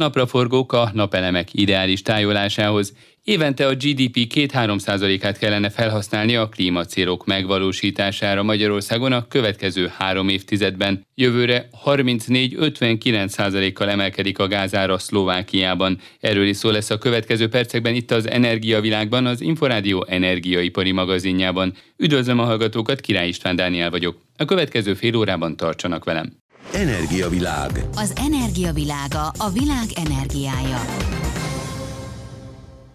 Napraforgók a napelemek ideális tájolásához évente a GDP 2-3%-át kellene felhasználni a klímacélok megvalósítására Magyarországon a következő három évtizedben. Jövőre 34-59%-kal emelkedik a gázára Szlovákiában. Erről is szó lesz a következő percekben itt az Energiavilágban, az Inforádió energiaipari magazinjában. Üdvözlöm a hallgatókat, Király István Dániel vagyok. A következő fél órában tartsanak velem. Energiavilág. Az energiavilága a világ energiája.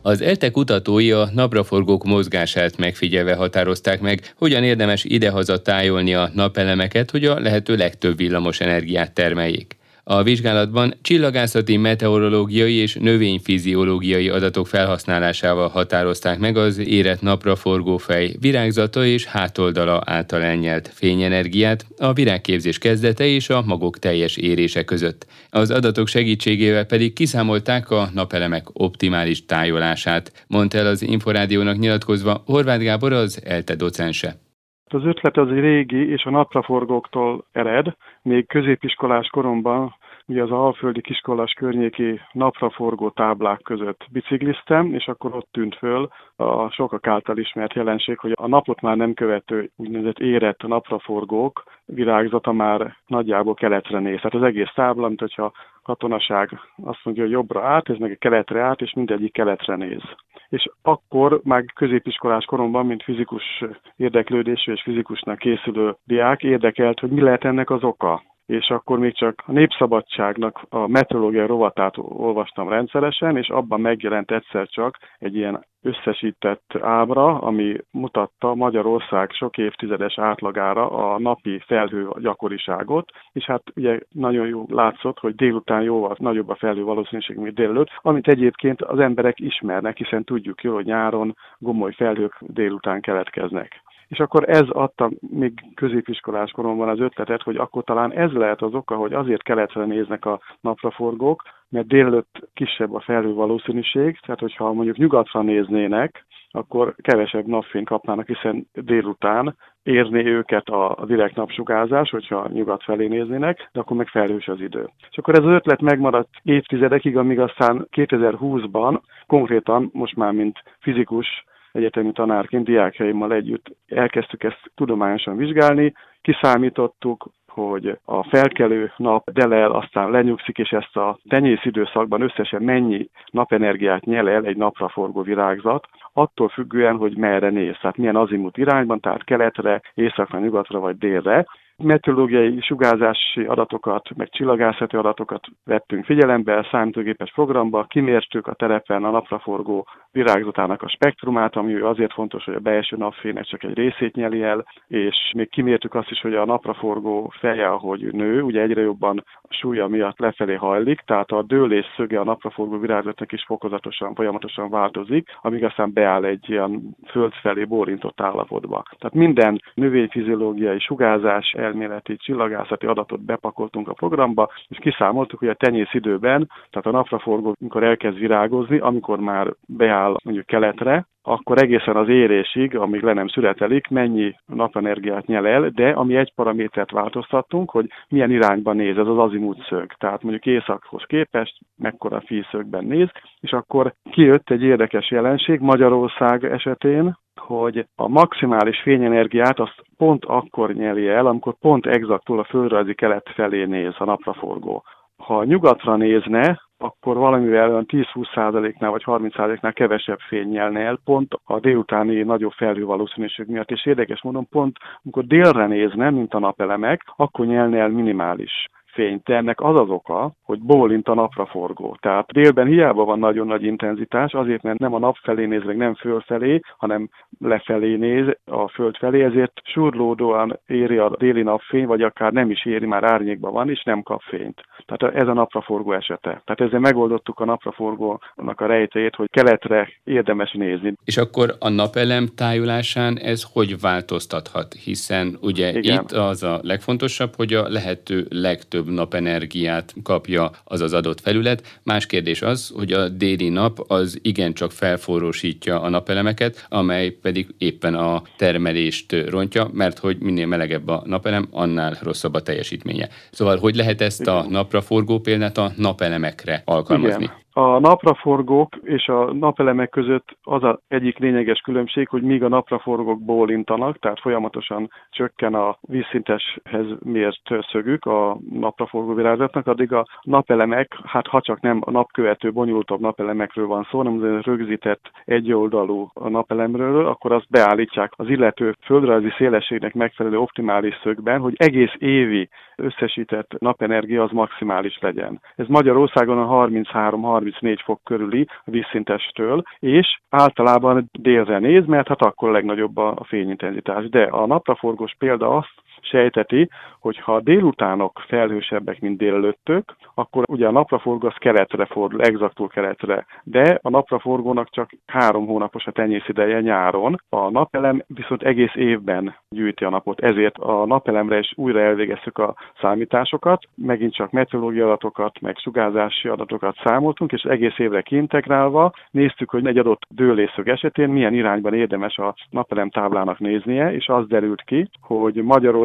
Az ELTE kutatói a napraforgók mozgását megfigyelve határozták meg, hogyan érdemes idehaza tájolni a napelemeket, hogy a lehető legtöbb villamos energiát termeljék. A vizsgálatban csillagászati, meteorológiai és növényfiziológiai adatok felhasználásával határozták meg az érett napraforgó fej virágzata és hátoldala által elnyelt fényenergiát a virágképzés kezdete és a magok teljes érése között. Az adatok segítségével pedig kiszámolták a napelemek optimális tájolását, mondta el az Inforádiónak nyilatkozva Horváth Gábor az ELTE docense. Az ötlet az egy régi és a napraforgóktól ered. Még középiskolás koromban ugye az alföldi kiskolás környéki napraforgó táblák között bicikliztem, és akkor ott tűnt föl a sokak által ismert jelenség, hogy a napot már nem követő úgynevezett érett napraforgók virágzata már nagyjából keletre néz. Tehát az egész tábla, mint hogyha katonaság azt mondja, hogy jobbra át, ez meg a keletre át, és mindegyik keletre néz. És akkor már középiskolás koromban, mint fizikus érdeklődésű és fizikusnak készülő diák érdekelt, hogy mi lehet ennek az oka és akkor még csak a Népszabadságnak a meteorológiai rovatát olvastam rendszeresen, és abban megjelent egyszer csak egy ilyen összesített ábra, ami mutatta Magyarország sok évtizedes átlagára a napi felhő gyakoriságot, és hát ugye nagyon jó látszott, hogy délután jóval nagyobb a felhő valószínűség, mint délelőtt, amit egyébként az emberek ismernek, hiszen tudjuk jól, hogy nyáron gomoly felhők délután keletkeznek. És akkor ez adta még középiskolás koromban az ötletet, hogy akkor talán ez lehet az oka, hogy azért keletre néznek a napraforgók, mert délelőtt kisebb a felhő valószínűség, tehát hogyha mondjuk nyugatra néznének, akkor kevesebb napfényt kapnának, hiszen délután érné őket a direkt napsugárzás, hogyha nyugat felé néznének, de akkor meg felhős az idő. És akkor ez az ötlet megmaradt évtizedekig, amíg aztán 2020-ban konkrétan most már mint fizikus egyetemi tanárként diákjaimmal együtt elkezdtük ezt tudományosan vizsgálni, kiszámítottuk, hogy a felkelő nap delel, aztán lenyugszik, és ezt a tenyész időszakban összesen mennyi napenergiát nyel el egy napra forgó virágzat, attól függően, hogy merre néz, tehát milyen azimut irányban, tehát keletre, északra, nyugatra vagy délre, meteorológiai sugárzási adatokat, meg csillagászati adatokat vettünk figyelembe, számítógépes programba, kimértük a terepen a napraforgó virágzatának a spektrumát, ami azért fontos, hogy a belső napfénynek csak egy részét nyeli el, és még kimértük azt is, hogy a napraforgó feje, ahogy nő, ugye egyre jobban a súlya miatt lefelé hajlik, tehát a dőlés szöge a napraforgó virágzatnak is fokozatosan, folyamatosan változik, amíg aztán beáll egy ilyen föld felé bólintott állapotba. Tehát minden növényfiziológiai sugárzás, elméleti csillagászati adatot bepakoltunk a programba, és kiszámoltuk, hogy a tenyész időben, tehát a napraforgó, amikor elkezd virágozni, amikor már beáll mondjuk keletre, akkor egészen az érésig, amíg le nem születelik, mennyi napenergiát nyel el, de ami egy paramétert változtattunk, hogy milyen irányba néz ez az azimut szög. Tehát mondjuk északhoz képest mekkora físzögben néz, és akkor kijött egy érdekes jelenség Magyarország esetén, hogy a maximális fényenergiát azt pont akkor nyeli el, amikor pont exaktul a földrajzi kelet felé néz a napraforgó. Ha nyugatra nézne, akkor valamivel olyan 10-20%-nál vagy 30%-nál kevesebb fény nyelne el, pont a délutáni nagyobb felhő valószínűség miatt. És érdekes módon pont, amikor délre nézne, mint a napelemek, akkor nyelne el minimális fényt. Ennek az az oka, hogy bólint a napraforgó. Tehát délben hiába van nagyon nagy intenzitás, azért mert nem a nap felé néz, meg nem fölfelé, hanem lefelé néz a föld felé, ezért surlódóan éri a déli napfény, vagy akár nem is éri, már árnyékban van, és nem kap fényt. Tehát ez a napraforgó esete. Tehát ezzel megoldottuk a napraforgónak a rejtét, hogy keletre érdemes nézni. És akkor a napelem tájulásán ez hogy változtathat? Hiszen ugye Igen. itt az a legfontosabb, hogy a lehető legtöbb legtöbb napenergiát kapja az az adott felület. Más kérdés az, hogy a déli nap az igencsak felforrósítja a napelemeket, amely pedig éppen a termelést rontja, mert hogy minél melegebb a napelem, annál rosszabb a teljesítménye. Szóval hogy lehet ezt a napraforgó példát a napelemekre alkalmazni? Igen. A napraforgók és a napelemek között az a egyik lényeges különbség, hogy míg a napraforgók bólintanak, tehát folyamatosan csökken a vízszinteshez mért szögük a napraforgó virágzatnak, addig a napelemek, hát ha csak nem a napkövető bonyolultabb napelemekről van szó, hanem rögzített egyoldalú a napelemről, akkor azt beállítják az illető földrajzi szélességnek megfelelő optimális szögben, hogy egész évi összesített napenergia az maximális legyen. Ez Magyarországon a 33 34 fok körüli vízszintestől, és általában délre néz, mert hát akkor a legnagyobb a fényintenzitás. De a napraforgós példa azt sejteti, hogy ha a délutánok felhősebbek, mint délelőttök, akkor ugye a napraforgó az keletre fordul, exaktul keletre, de a napraforgónak csak három hónapos a tenyészideje nyáron, a napelem viszont egész évben gyűjti a napot, ezért a napelemre is újra elvégeztük a számításokat, megint csak meteorológiai adatokat, meg sugárzási adatokat számoltunk, és egész évre kiintegrálva néztük, hogy egy adott dőlészög esetén milyen irányban érdemes a napelem táblának néznie, és az derült ki, hogy Magyarország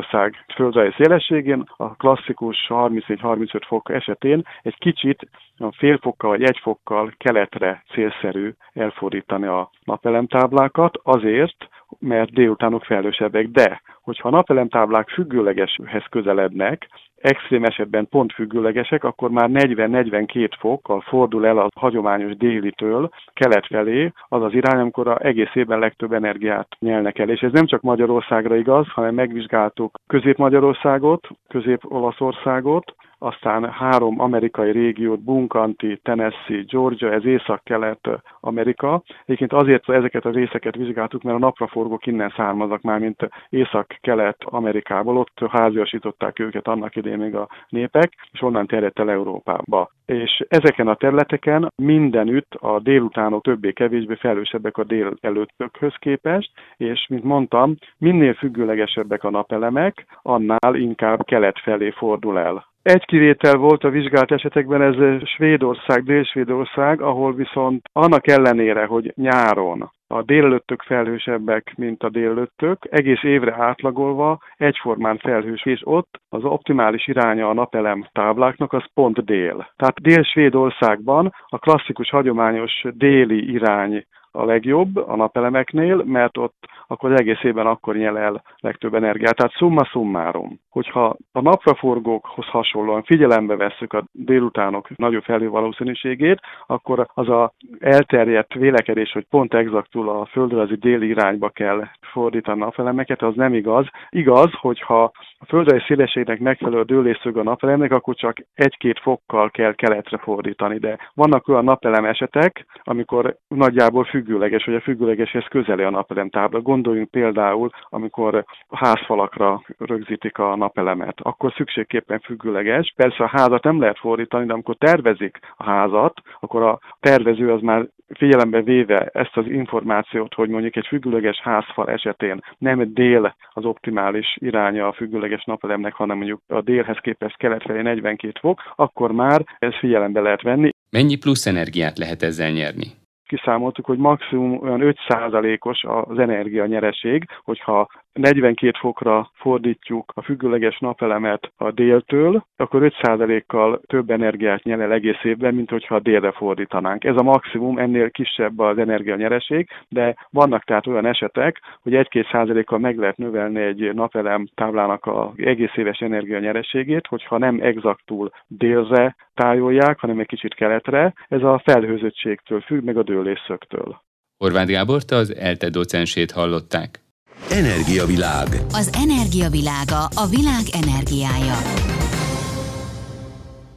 földrajzi szélességén a klasszikus 34-35 fok esetén egy kicsit fél fokkal vagy egy fokkal keletre célszerű elfordítani a napelemtáblákat azért, mert délutánok felhősebbek, de hogyha a napelemtáblák függőlegeshez közelednek, extrém esetben pont függőlegesek, akkor már 40-42 fokkal fordul el a hagyományos délitől kelet felé az az irány, amikor a egész évben legtöbb energiát nyelnek el. És ez nem csak Magyarországra igaz, hanem megvizsgáltuk Közép-Magyarországot, Közép-Olaszországot, aztán három amerikai régiót, Bunkanti, Tennessee, Georgia, ez észak-kelet-Amerika. Egyébként azért ezeket a részeket vizsgáltuk, mert a napraforgók innen származnak már, mint észak-kelet-Amerikából, ott háziasították őket annak idején még a népek, és onnan terjedt el Európába. És ezeken a területeken mindenütt a délutánok többé-kevésbé felősebbek a dél előttökhöz képest, és mint mondtam, minél függőlegesebbek a napelemek, annál inkább kelet felé fordul el egy kivétel volt a vizsgált esetekben, ez Svédország, Dél-Svédország, ahol viszont annak ellenére, hogy nyáron a délelőttök felhősebbek, mint a délelőttök, egész évre átlagolva egyformán felhős, és ott az optimális iránya a napelem tábláknak az pont dél. Tehát Dél-Svédországban a klasszikus, hagyományos déli irány a legjobb a napelemeknél, mert ott akkor egész évben akkor nyel el legtöbb energiát. Tehát summa summarum, hogyha a napraforgókhoz hasonlóan figyelembe vesszük a délutánok nagyobb felhő valószínűségét, akkor az a elterjedt vélekedés, hogy pont exaktul a földrajzi déli irányba kell fordítani a napelemeket, az nem igaz. Igaz, hogyha a földrajzi szélességnek megfelelő dőlészög a napelemnek, akkor csak egy-két fokkal kell keletre fordítani, de vannak olyan napelem esetek, amikor nagyjából függőleges, vagy a függőlegeshez közeli a napelem tábla. Gondoljunk például, amikor a házfalakra rögzítik a napelemet, akkor szükségképpen függőleges. Persze a házat nem lehet fordítani, de amikor tervezik a házat, akkor a tervező az már figyelembe véve ezt az információt, hogy mondjuk egy függőleges házfal esetén nem dél az optimális iránya a függőleges napelemnek, hanem mondjuk a délhez képest kelet felé 42 fok, akkor már ez figyelembe lehet venni. Mennyi plusz energiát lehet ezzel nyerni? kiszámoltuk, hogy maximum olyan 5%-os az energia nyereség, hogyha 42 fokra fordítjuk a függőleges napelemet a déltől, akkor 5%-kal több energiát nyer el egész évben, mint hogyha a délre fordítanánk. Ez a maximum, ennél kisebb az energia nyereség, de vannak tehát olyan esetek, hogy 1-2 százalékkal meg lehet növelni egy napelem táblának az egész éves energia nyereségét, hogyha nem exaktul délre tájolják, hanem egy kicsit keletre. Ez a felhőzöttségtől függ, meg a dőlészöktől. Horváth Gábort az ELTE docensét hallották. Energiavilág. Az energiavilága a világ energiája.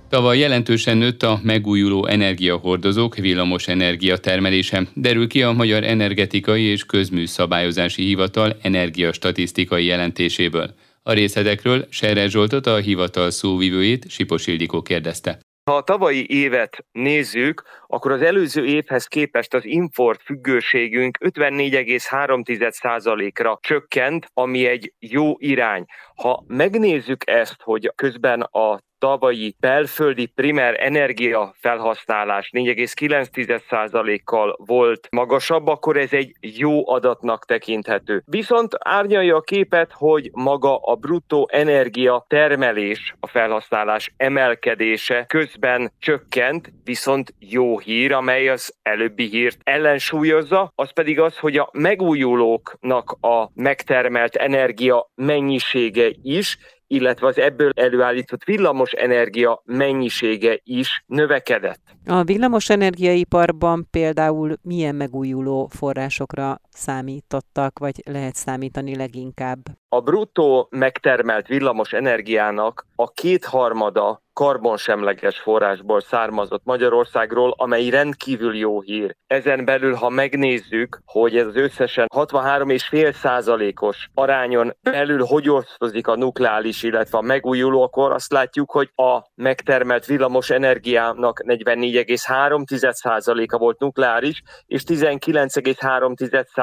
Tavaly jelentősen nőtt a megújuló energiahordozók villamos energia termelése, derül ki a Magyar Energetikai és Közműszabályozási Hivatal energiastatisztikai jelentéséből. A részletekről Serre Zsoltot, a hivatal szóvivőjét Sipos Ildikó kérdezte. Ha a tavalyi évet nézzük, akkor az előző évhez képest az import függőségünk 54,3%-ra csökkent, ami egy jó irány. Ha megnézzük ezt, hogy közben a tavalyi belföldi primer energia felhasználás 4,9%-kal volt magasabb, akkor ez egy jó adatnak tekinthető. Viszont árnyalja a képet, hogy maga a bruttó energia termelés, a felhasználás emelkedése közben csökkent, viszont jó hír, amely az előbbi hírt ellensúlyozza, az pedig az, hogy a megújulóknak a megtermelt energia mennyisége is illetve az ebből előállított villamos energia mennyisége is növekedett. A villamos energiaiparban például milyen megújuló forrásokra számítottak, vagy lehet számítani leginkább? A bruttó megtermelt villamos energiának a kétharmada karbonsemleges forrásból származott Magyarországról, amely rendkívül jó hír. Ezen belül, ha megnézzük, hogy ez az összesen 63,5 százalékos arányon belül hogy osztozik a nukleális, illetve a megújuló, akkor azt látjuk, hogy a megtermelt villamos energiának 44,3 százaléka volt nukleáris, és 19,3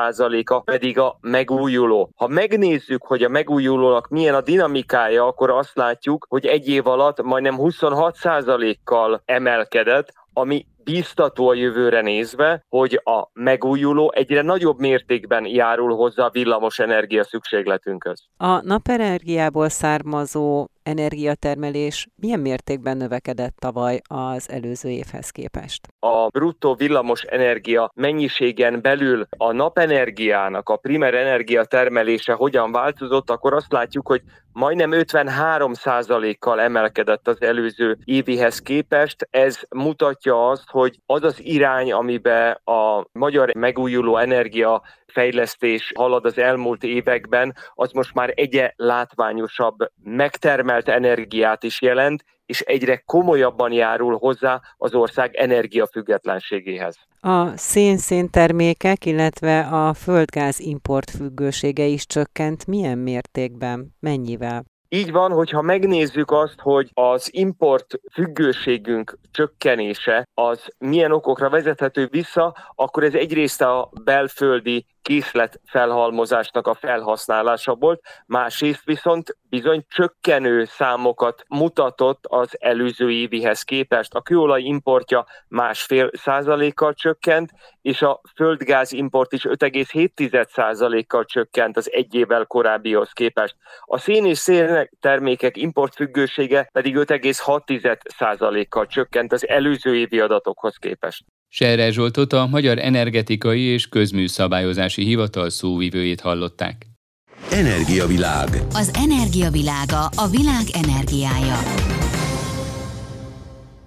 százaléka pedig a megújuló. Ha megnézzük, hogy a megújulónak milyen a dinamikája, akkor azt látjuk, hogy egy év alatt majdnem 26%-kal emelkedett, ami biztató a jövőre nézve, hogy a megújuló egyre nagyobb mértékben járul hozzá a villamos energia szükségletünkhöz. A napenergiából származó energiatermelés milyen mértékben növekedett tavaly az előző évhez képest? A bruttó villamos energia mennyiségen belül a napenergiának a primer energia termelése hogyan változott, akkor azt látjuk, hogy majdnem 53 kal emelkedett az előző évihez képest. Ez mutatja azt, hogy az az irány, amiben a magyar megújuló energia fejlesztés halad az elmúlt években, az most már egyre látványosabb megtermelt energiát is jelent, és egyre komolyabban járul hozzá az ország energiafüggetlenségéhez. A szénszén termékek, illetve a földgáz import függősége is csökkent. Milyen mértékben? Mennyivel? Így van, hogyha megnézzük azt, hogy az import függőségünk csökkenése az milyen okokra vezethető vissza, akkor ez egyrészt a belföldi készlet felhalmozásnak a felhasználása volt, másrészt viszont bizony csökkenő számokat mutatott az előző évihez képest. A kőolaj importja másfél százalékkal csökkent, és a földgáz import is 5,7 százalékkal csökkent az egy évvel korábbihoz képest. A szén és szén termékek importfüggősége pedig 5,6 százalékkal csökkent az előző évi adatokhoz képest. Serre Zsoltot a Magyar Energetikai és Közműszabályozási Hivatal szóvivőjét hallották. Energiavilág. Az energiavilága a világ energiája.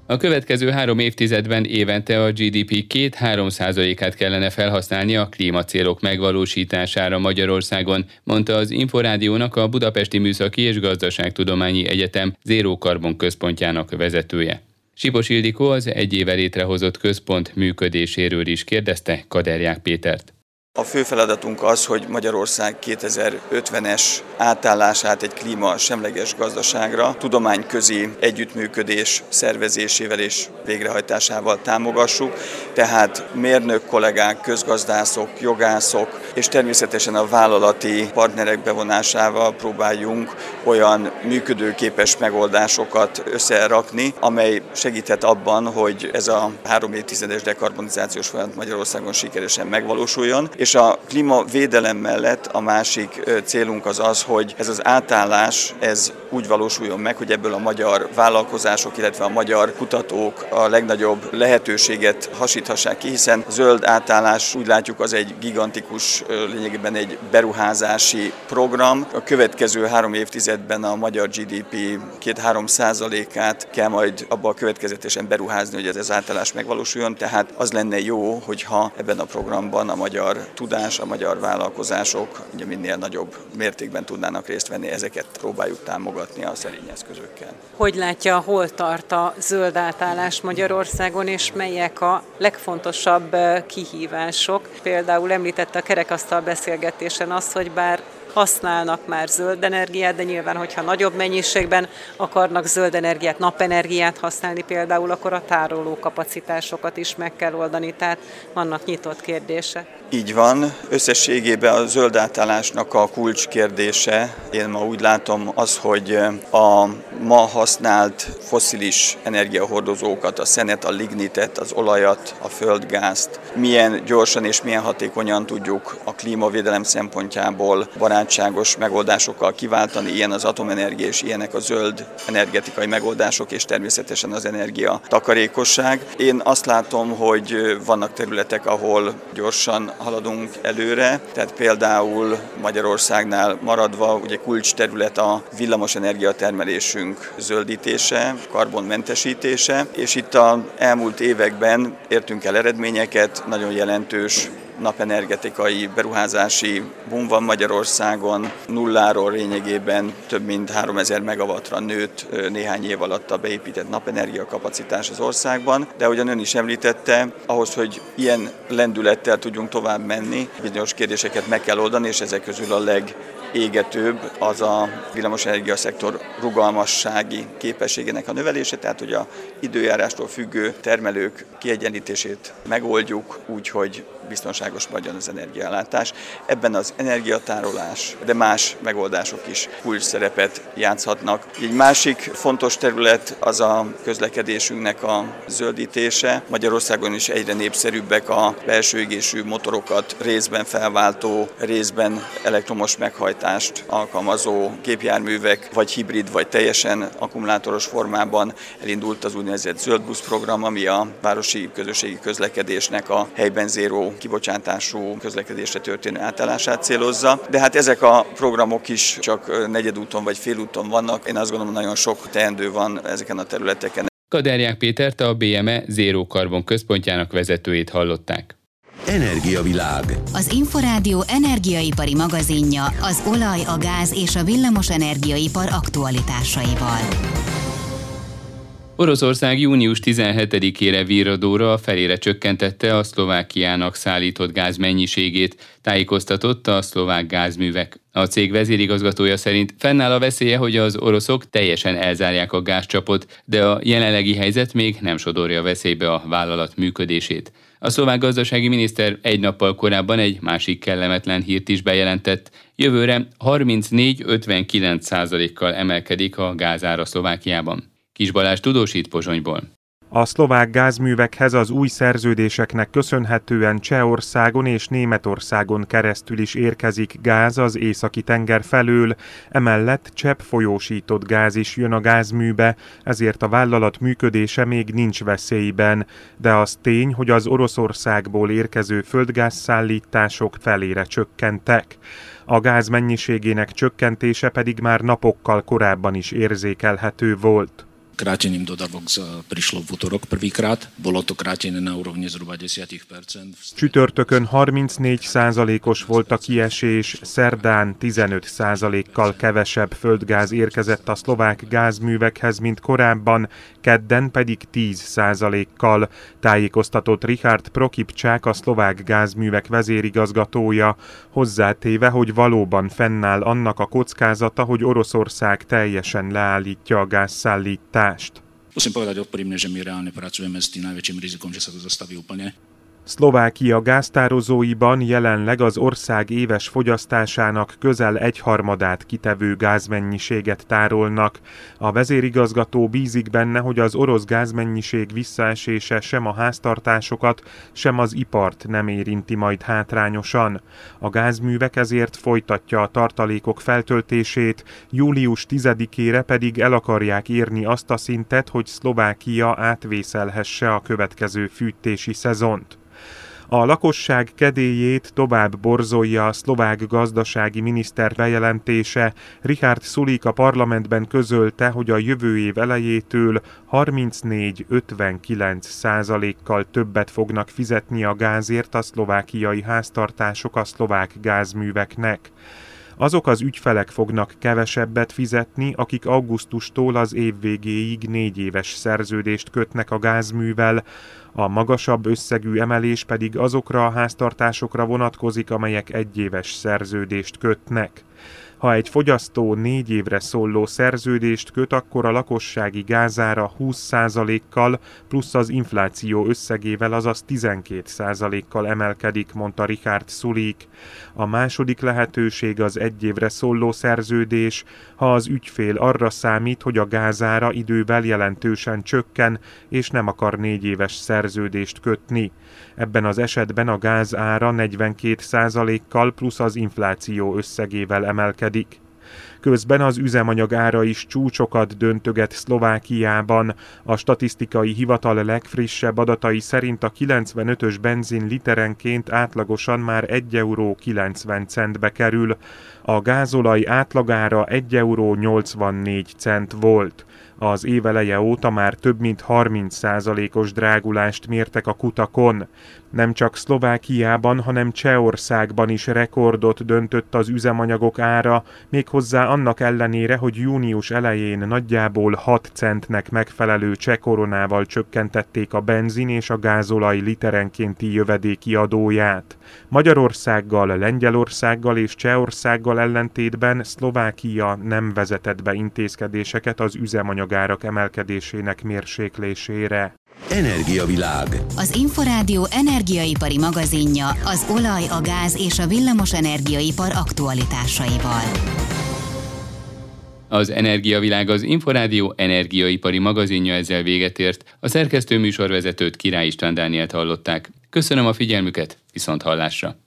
A következő három évtizedben évente a GDP 2-3 százalékát kellene felhasználni a klímacélok megvalósítására Magyarországon, mondta az Inforádiónak a Budapesti Műszaki és Gazdaságtudományi Egyetem Zéró Karbon központjának vezetője. Sipos Ildikó az egy éve létrehozott központ működéséről is kérdezte Kaderják Pétert. A fő feladatunk az, hogy Magyarország 2050-es átállását egy klíma semleges gazdaságra tudományközi együttműködés szervezésével és végrehajtásával támogassuk, tehát mérnök kollégák, közgazdászok, jogászok és természetesen a vállalati partnerek bevonásával próbáljunk olyan működőképes megoldásokat összerakni, amely segíthet abban, hogy ez a három évtizedes dekarbonizációs folyamat Magyarországon sikeresen megvalósuljon, és a klímavédelem mellett a másik célunk az az, hogy ez az átállás ez úgy valósuljon meg, hogy ebből a magyar vállalkozások, illetve a magyar kutatók a legnagyobb lehetőséget hasíthassák ki, hiszen a zöld átállás úgy látjuk az egy gigantikus, lényegében egy beruházási program. A következő három évtizedben a magyar GDP 2-3 százalékát kell majd abba következetesen beruházni, hogy ez az átállás megvalósuljon, tehát az lenne jó, hogyha ebben a programban a magyar tudás, a magyar vállalkozások ugye minél nagyobb mértékben tudnának részt venni, ezeket próbáljuk támogatni a szerény eszközökkel. Hogy látja, hol tart a zöld átállás Magyarországon, és melyek a legfontosabb kihívások? Például említette a kerekasztal beszélgetésen azt, hogy bár használnak már zöld energiát, de nyilván, hogyha nagyobb mennyiségben akarnak zöld energiát, napenergiát használni például, akkor a tároló kapacitásokat is meg kell oldani, tehát vannak nyitott kérdése. Így van, összességében a zöld átállásnak a kulcs kérdése, én ma úgy látom az, hogy a ma használt foszilis energiahordozókat, a szenet, a lignitet, az olajat, a földgázt, milyen gyorsan és milyen hatékonyan tudjuk a klímavédelem szempontjából barátságos megoldásokkal kiváltani, ilyen az atomenergia és ilyenek a zöld energetikai megoldások, és természetesen az energia takarékosság. Én azt látom, hogy vannak területek, ahol gyorsan haladunk előre, tehát például Magyarországnál maradva ugye kulcs terület a villamos energiatermelésünk zöldítése, karbonmentesítése, és itt a elmúlt években értünk el eredményeket, nagyon jelentős napenergetikai beruházási boom van Magyarországon, nulláról lényegében több mint 3000 megawattra nőtt néhány év alatt a beépített napenergia kapacitás az országban, de ahogyan ön is említette, ahhoz, hogy ilyen lendülettel tudjunk tovább menni, bizonyos kérdéseket meg kell oldani, és ezek közül a leg égetőbb az a villamosenergia szektor rugalmassági képességének a növelése, tehát hogy a időjárástól függő termelők kiegyenlítését megoldjuk úgy, hogy biztonságos maradjon az energiállátás. Ebben az energiatárolás, de más megoldások is kulcs szerepet játszhatnak. Egy másik fontos terület az a közlekedésünknek a zöldítése. Magyarországon is egyre népszerűbbek a belső égésű motorokat részben felváltó, részben elektromos meghajtást alkalmazó gépjárművek, vagy hibrid, vagy teljesen akkumulátoros formában elindult az úgynevezett zöld busz program, ami a városi közösségi közlekedésnek a helyben zéró kibocsátású közlekedésre történő átállását célozza, de hát ezek a programok is csak negyedúton vagy félúton vannak. Én azt gondolom, nagyon sok teendő van ezeken a területeken. Kaderják Pétert a BME Zéró Karbon központjának vezetőjét hallották. Energiavilág. Az Inforádió energiaipari magazinja az olaj, a gáz és a villamos energiaipar aktualitásaival. Oroszország június 17-ére virradóra a felére csökkentette a Szlovákiának szállított gáz mennyiségét, tájékoztatott a szlovák gázművek. A cég vezérigazgatója szerint fennáll a veszélye, hogy az oroszok teljesen elzárják a gázcsapot, de a jelenlegi helyzet még nem sodorja veszélybe a vállalat működését. A szlovák gazdasági miniszter egy nappal korábban egy másik kellemetlen hírt is bejelentett. Jövőre 34-59 százalékkal emelkedik a gázára Szlovákiában. Kis Balázs tudósít Pozsonyból. A szlovák gázművekhez az új szerződéseknek köszönhetően Csehországon és Németországon keresztül is érkezik gáz az északi tenger felől, emellett csepp folyósított gáz is jön a gázműbe, ezért a vállalat működése még nincs veszélyben, de az tény, hogy az Oroszországból érkező földgázszállítások felére csökkentek. A gáz mennyiségének csökkentése pedig már napokkal korábban is érzékelhető volt. Krátením dodavok prišlo v útorok prvýkrát. Bolo to krátené na úrovni zhruba 10%. Csütörtökön 34%-os volt a kiesés, szerdán 15%-kal kevesebb földgáz érkezett a szlovák gázművekhez, mint korábban, kedden pedig 10%-kal. Tájékoztatott Richard Prokipcsák, a szlovák gázművek vezérigazgatója, hozzátéve, hogy valóban fennáll annak a kockázata, hogy Oroszország teljesen leállítja a gázszállítást támadást. Musím povedať úprimne, že my reálne pracujeme s tým najväčším rizikom, že sa to zastaví úplne. Szlovákia gáztározóiban jelenleg az ország éves fogyasztásának közel egyharmadát kitevő gázmennyiséget tárolnak. A vezérigazgató bízik benne, hogy az orosz gázmennyiség visszaesése sem a háztartásokat, sem az ipart nem érinti majd hátrányosan. A gázművek ezért folytatja a tartalékok feltöltését, július 10-ére pedig el akarják érni azt a szintet, hogy Szlovákia átvészelhesse a következő fűtési szezont. A lakosság kedélyét tovább borzolja a szlovák gazdasági miniszter bejelentése. Richard Sulik a parlamentben közölte, hogy a jövő év elejétől 34-59 százalékkal többet fognak fizetni a gázért a szlovákiai háztartások a szlovák gázműveknek. Azok az ügyfelek fognak kevesebbet fizetni, akik augusztustól az év végéig négy éves szerződést kötnek a gázművel, a magasabb összegű emelés pedig azokra a háztartásokra vonatkozik, amelyek egyéves szerződést kötnek. Ha egy fogyasztó négy évre szóló szerződést köt, akkor a lakossági gázára 20%-kal plusz az infláció összegével, azaz 12%-kal emelkedik, mondta Richard Szulik. A második lehetőség az egy évre szóló szerződés, ha az ügyfél arra számít, hogy a gázára idővel jelentősen csökken, és nem akar négy éves szerződést kötni. Ebben az esetben a gáz ára 42%-kal plusz az infláció összegével emelkedik. Közben az üzemanyag ára is csúcsokat döntöget Szlovákiában. A statisztikai hivatal legfrissebb adatai szerint a 95-ös benzin literenként átlagosan már 1 euró 90 centbe kerül. A gázolaj átlagára 1 euró 84 cent volt. Az éveleje óta már több mint 30%-os drágulást mértek a kutakon. Nem csak Szlovákiában, hanem Csehországban is rekordot döntött az üzemanyagok ára, méghozzá annak ellenére, hogy június elején nagyjából 6 centnek megfelelő cseh koronával csökkentették a benzin és a gázolaj literenkénti jövedéki adóját. Magyarországgal, Lengyelországgal és Csehországgal ellentétben Szlovákia nem vezetett be intézkedéseket az üzemanyagárak emelkedésének mérséklésére. Energiavilág. Az Inforádió energiaipari magazinja az olaj, a gáz és a villamos energiaipar aktualitásaival. Az Energiavilág az Inforádió energiaipari magazinja ezzel véget ért. A szerkesztő műsorvezetőt Király István Dánielt hallották. Köszönöm a figyelmüket, viszont hallásra!